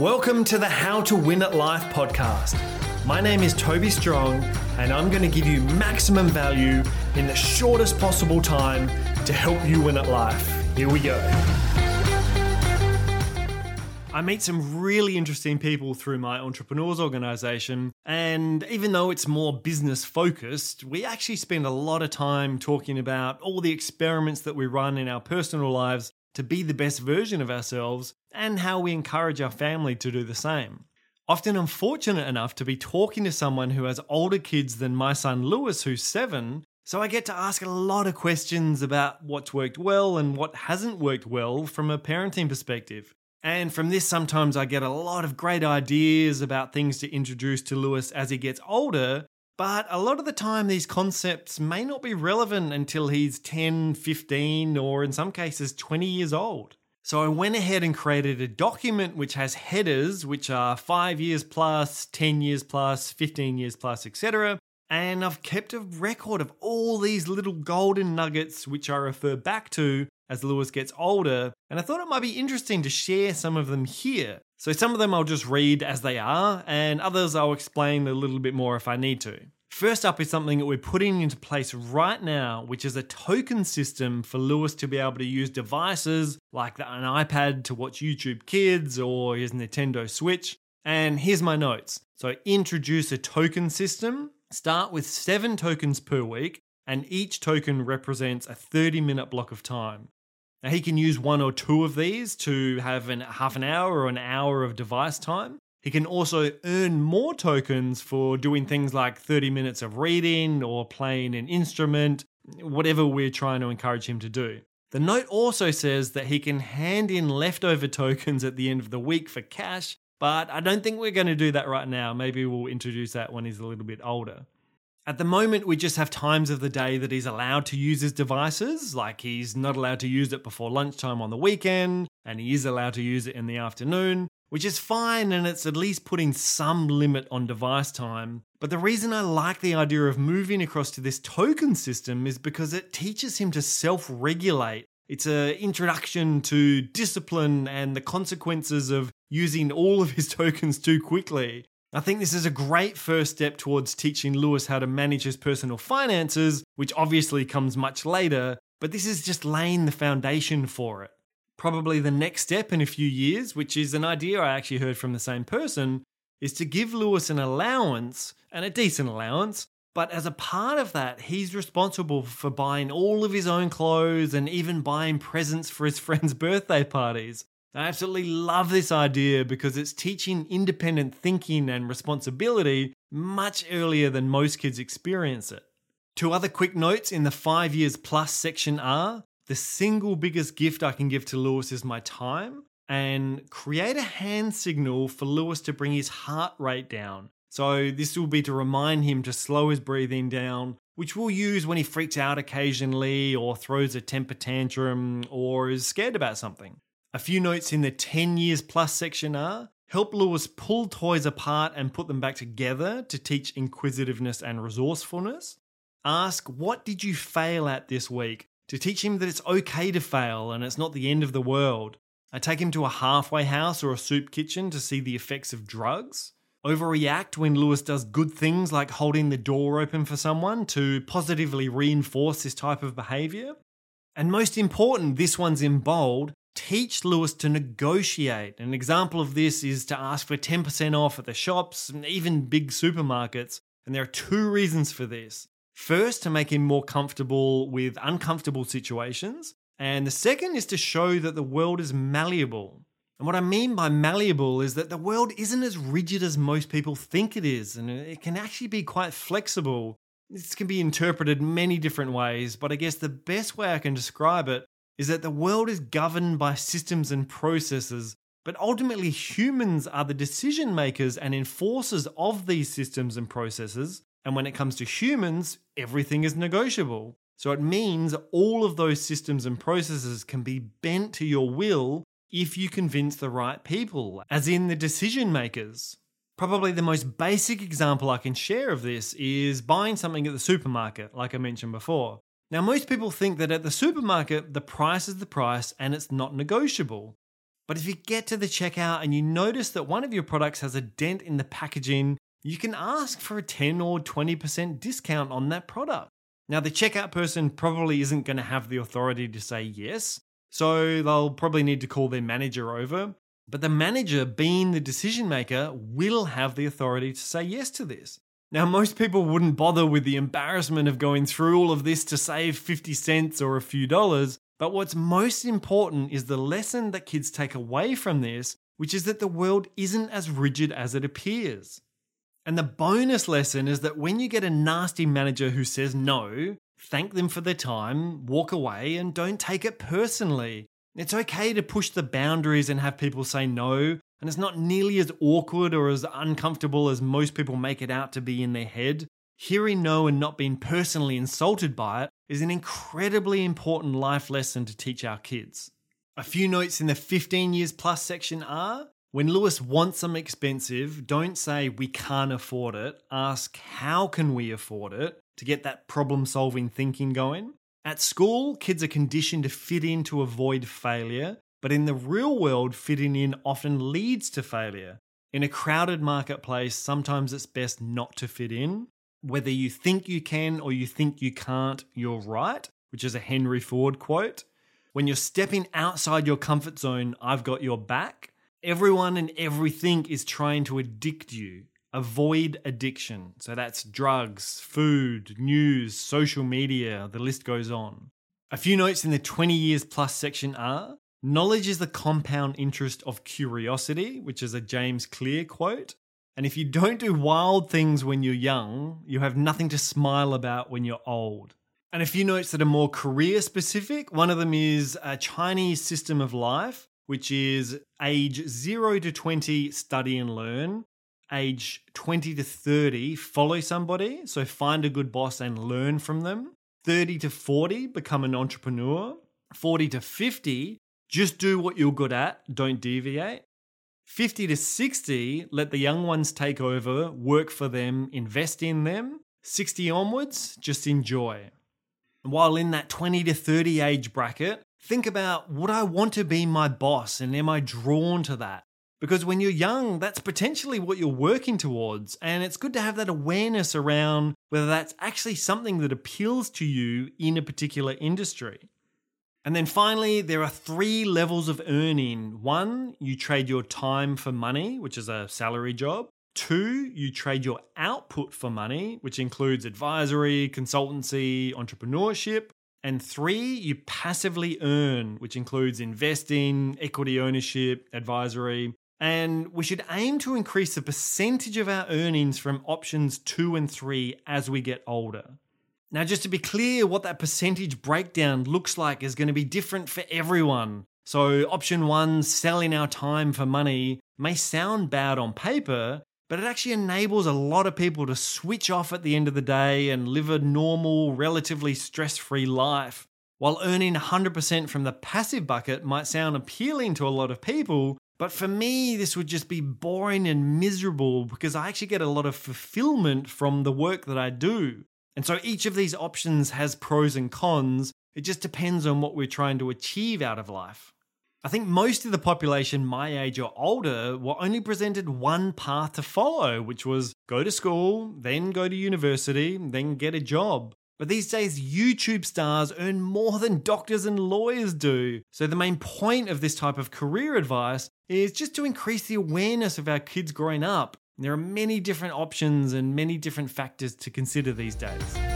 Welcome to the How to Win at Life podcast. My name is Toby Strong, and I'm going to give you maximum value in the shortest possible time to help you win at life. Here we go. I meet some really interesting people through my entrepreneurs organization, and even though it's more business focused, we actually spend a lot of time talking about all the experiments that we run in our personal lives to be the best version of ourselves and how we encourage our family to do the same. Often I'm fortunate enough to be talking to someone who has older kids than my son Lewis, who's seven, so I get to ask a lot of questions about what's worked well and what hasn't worked well from a parenting perspective. And from this, sometimes I get a lot of great ideas about things to introduce to Lewis as he gets older. But a lot of the time, these concepts may not be relevant until he's 10, 15, or in some cases, 20 years old. So I went ahead and created a document which has headers, which are five years plus, 10 years plus, 15 years plus, etc. And I've kept a record of all these little golden nuggets which I refer back to as Lewis gets older. And I thought it might be interesting to share some of them here. So some of them I'll just read as they are, and others I'll explain a little bit more if I need to. First up is something that we're putting into place right now, which is a token system for Lewis to be able to use devices like an iPad to watch YouTube Kids or his Nintendo Switch. And here's my notes. So, introduce a token system, start with seven tokens per week, and each token represents a 30 minute block of time. Now, he can use one or two of these to have an half an hour or an hour of device time. He can also earn more tokens for doing things like 30 minutes of reading or playing an instrument, whatever we're trying to encourage him to do. The note also says that he can hand in leftover tokens at the end of the week for cash, but I don't think we're going to do that right now. Maybe we'll introduce that when he's a little bit older. At the moment, we just have times of the day that he's allowed to use his devices, like he's not allowed to use it before lunchtime on the weekend, and he is allowed to use it in the afternoon which is fine and it's at least putting some limit on device time. But the reason I like the idea of moving across to this token system is because it teaches him to self regulate. It's an introduction to discipline and the consequences of using all of his tokens too quickly. I think this is a great first step towards teaching Lewis how to manage his personal finances, which obviously comes much later, but this is just laying the foundation for it probably the next step in a few years, which is an idea I actually heard from the same person, is to give Lewis an allowance and a decent allowance. But as a part of that, he's responsible for buying all of his own clothes and even buying presents for his friends' birthday parties. I absolutely love this idea because it's teaching independent thinking and responsibility much earlier than most kids experience it. Two other quick notes in the five years plus section are the single biggest gift I can give to Lewis is my time and create a hand signal for Lewis to bring his heart rate down. So, this will be to remind him to slow his breathing down, which we'll use when he freaks out occasionally or throws a temper tantrum or is scared about something. A few notes in the 10 years plus section are help Lewis pull toys apart and put them back together to teach inquisitiveness and resourcefulness. Ask, what did you fail at this week? To teach him that it's okay to fail and it's not the end of the world. I take him to a halfway house or a soup kitchen to see the effects of drugs. Overreact when Lewis does good things like holding the door open for someone to positively reinforce this type of behavior. And most important, this one's in bold, teach Lewis to negotiate. An example of this is to ask for 10% off at the shops and even big supermarkets. And there are two reasons for this. First, to make him more comfortable with uncomfortable situations. And the second is to show that the world is malleable. And what I mean by malleable is that the world isn't as rigid as most people think it is, and it can actually be quite flexible. This can be interpreted many different ways, but I guess the best way I can describe it is that the world is governed by systems and processes, but ultimately humans are the decision makers and enforcers of these systems and processes, and when it comes to humans, everything is negotiable. So it means all of those systems and processes can be bent to your will if you convince the right people, as in the decision makers. Probably the most basic example I can share of this is buying something at the supermarket, like I mentioned before. Now, most people think that at the supermarket, the price is the price and it's not negotiable. But if you get to the checkout and you notice that one of your products has a dent in the packaging, you can ask for a 10 or 20% discount on that product. Now, the checkout person probably isn't going to have the authority to say yes, so they'll probably need to call their manager over. But the manager, being the decision maker, will have the authority to say yes to this. Now, most people wouldn't bother with the embarrassment of going through all of this to save 50 cents or a few dollars, but what's most important is the lesson that kids take away from this, which is that the world isn't as rigid as it appears. And the bonus lesson is that when you get a nasty manager who says no, thank them for their time, walk away, and don't take it personally. It's okay to push the boundaries and have people say no, and it's not nearly as awkward or as uncomfortable as most people make it out to be in their head. Hearing no and not being personally insulted by it is an incredibly important life lesson to teach our kids. A few notes in the 15 years plus section are when Lewis wants something expensive, don't say we can't afford it. Ask how can we afford it to get that problem solving thinking going. At school, kids are conditioned to fit in to avoid failure, but in the real world, fitting in often leads to failure. In a crowded marketplace, sometimes it's best not to fit in. Whether you think you can or you think you can't, you're right, which is a Henry Ford quote. When you're stepping outside your comfort zone, I've got your back. Everyone and everything is trying to addict you. Avoid addiction. So that's drugs, food, news, social media, the list goes on. A few notes in the 20 years plus section are knowledge is the compound interest of curiosity, which is a James Clear quote. And if you don't do wild things when you're young, you have nothing to smile about when you're old. And a few notes that are more career specific. One of them is a Chinese system of life which is age 0 to 20, study and learn. Age 20 to 30, follow somebody. So find a good boss and learn from them. 30 to 40, become an entrepreneur. 40 to 50, just do what you're good at, don't deviate. 50 to 60, let the young ones take over, work for them, invest in them. 60 onwards, just enjoy. While in that 20 to 30 age bracket, think about would I want to be my boss and am I drawn to that? Because when you're young, that's potentially what you're working towards. And it's good to have that awareness around whether that's actually something that appeals to you in a particular industry. And then finally, there are three levels of earning. One, you trade your time for money, which is a salary job. Two, you trade your output for money, which includes advisory, consultancy, entrepreneurship. And three, you passively earn, which includes investing, equity ownership, advisory. And we should aim to increase the percentage of our earnings from options two and three as we get older. Now, just to be clear, what that percentage breakdown looks like is going to be different for everyone. So, option one, selling our time for money, may sound bad on paper, but it actually enables a lot of people to switch off at the end of the day and live a normal, relatively stress free life. While earning 100% from the passive bucket might sound appealing to a lot of people, but for me, this would just be boring and miserable because I actually get a lot of fulfillment from the work that I do. And so each of these options has pros and cons. It just depends on what we're trying to achieve out of life. I think most of the population my age or older were only presented one path to follow, which was go to school, then go to university, then get a job. But these days, YouTube stars earn more than doctors and lawyers do. So, the main point of this type of career advice is just to increase the awareness of our kids growing up. There are many different options and many different factors to consider these days.